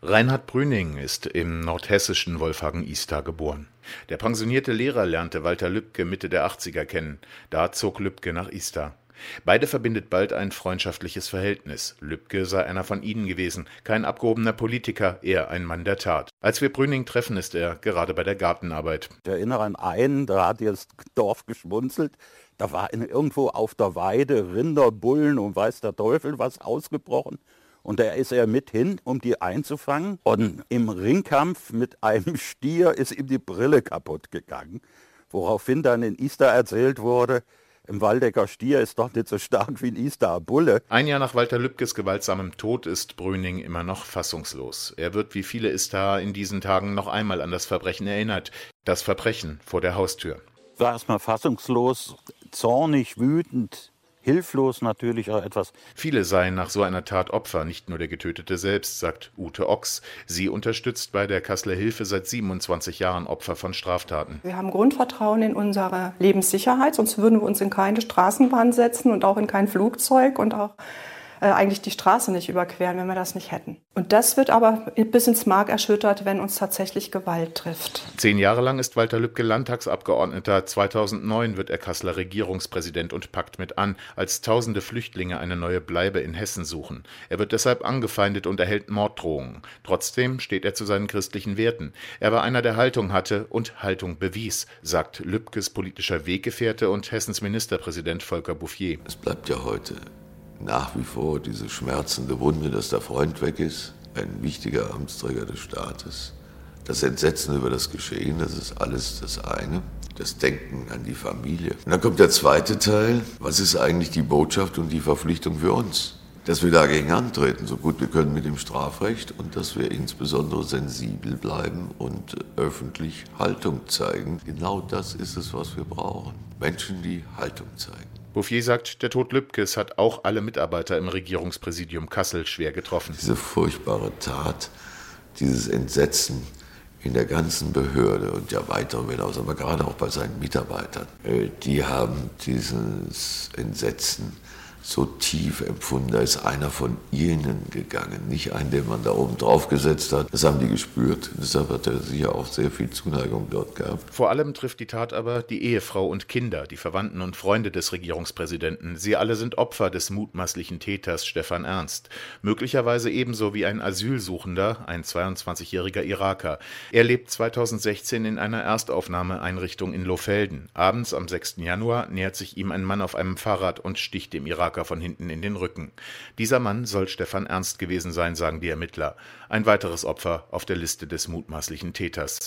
Reinhard Brüning ist im nordhessischen Wolfhagen-Ihsta geboren. Der pensionierte Lehrer lernte Walter Lübcke Mitte der 80er kennen. Da zog Lübcke nach Ihsta. Beide verbindet bald ein freundschaftliches Verhältnis. Lübcke sei einer von ihnen gewesen, kein abgehobener Politiker, eher ein Mann der Tat. Als wir Brüning treffen, ist er gerade bei der Gartenarbeit. Ich erinnere an einen, da hat das Dorf geschmunzelt. Da war irgendwo auf der Weide Rinder, Bullen und weiß der Teufel was ausgebrochen. Und da ist er mit hin, um die einzufangen. Und im Ringkampf mit einem Stier ist ihm die Brille kaputt gegangen. Woraufhin dann in Ista erzählt wurde, im Waldecker Stier ist doch nicht so stark wie ein Ister Bulle. Ein Jahr nach Walter Lübkes gewaltsamem Tod ist Brüning immer noch fassungslos. Er wird wie viele Istar in diesen Tagen noch einmal an das Verbrechen erinnert. Das Verbrechen vor der Haustür. War erstmal fassungslos, zornig, wütend, hilflos natürlich auch etwas. Viele seien nach so einer Tat Opfer, nicht nur der Getötete selbst, sagt Ute Ochs. Sie unterstützt bei der Kasseler Hilfe seit 27 Jahren Opfer von Straftaten. Wir haben Grundvertrauen in unsere Lebenssicherheit, sonst würden wir uns in keine Straßenbahn setzen und auch in kein Flugzeug und auch eigentlich die Straße nicht überqueren, wenn wir das nicht hätten. Und das wird aber bis ins Mark erschüttert, wenn uns tatsächlich Gewalt trifft. Zehn Jahre lang ist Walter Lübcke Landtagsabgeordneter. 2009 wird er Kasseler Regierungspräsident und packt mit an, als tausende Flüchtlinge eine neue Bleibe in Hessen suchen. Er wird deshalb angefeindet und erhält Morddrohungen. Trotzdem steht er zu seinen christlichen Werten. Er war einer, der Haltung hatte und Haltung bewies, sagt Lübkes politischer Weggefährte und Hessens Ministerpräsident Volker Bouffier. Es bleibt ja heute nach wie vor diese schmerzende Wunde, dass der Freund weg ist, ein wichtiger Amtsträger des Staates. Das Entsetzen über das Geschehen, das ist alles das eine. Das Denken an die Familie. Und dann kommt der zweite Teil. Was ist eigentlich die Botschaft und die Verpflichtung für uns? Dass wir dagegen antreten, so gut wir können mit dem Strafrecht und dass wir insbesondere sensibel bleiben und öffentlich Haltung zeigen. Genau das ist es, was wir brauchen. Menschen, die Haltung zeigen. Bouffier sagt, der Tod Lübkes hat auch alle Mitarbeiter im Regierungspräsidium Kassel schwer getroffen. Diese furchtbare Tat, dieses Entsetzen in der ganzen Behörde und ja weit darüber hinaus, aber gerade auch bei seinen Mitarbeitern, äh, die haben dieses Entsetzen so tief empfunden. Da ist einer von ihnen gegangen, nicht ein, den man da oben drauf gesetzt hat. Das haben die gespürt. Deshalb hat er sicher auch sehr viel Zuneigung dort gehabt. Vor allem trifft die Tat aber die Ehefrau und Kinder, die Verwandten und Freunde des Regierungspräsidenten. Sie alle sind Opfer des mutmaßlichen Täters Stefan Ernst. Möglicherweise ebenso wie ein Asylsuchender, ein 22-jähriger Iraker. Er lebt 2016 in einer Erstaufnahmeeinrichtung in Lohfelden. Abends am 6. Januar nähert sich ihm ein Mann auf einem Fahrrad und sticht dem Iraker Iraker von hinten in den Rücken. Dieser Mann soll Stefan Ernst gewesen sein, sagen die Ermittler. Ein weiteres Opfer auf der Liste des mutmaßlichen Täters.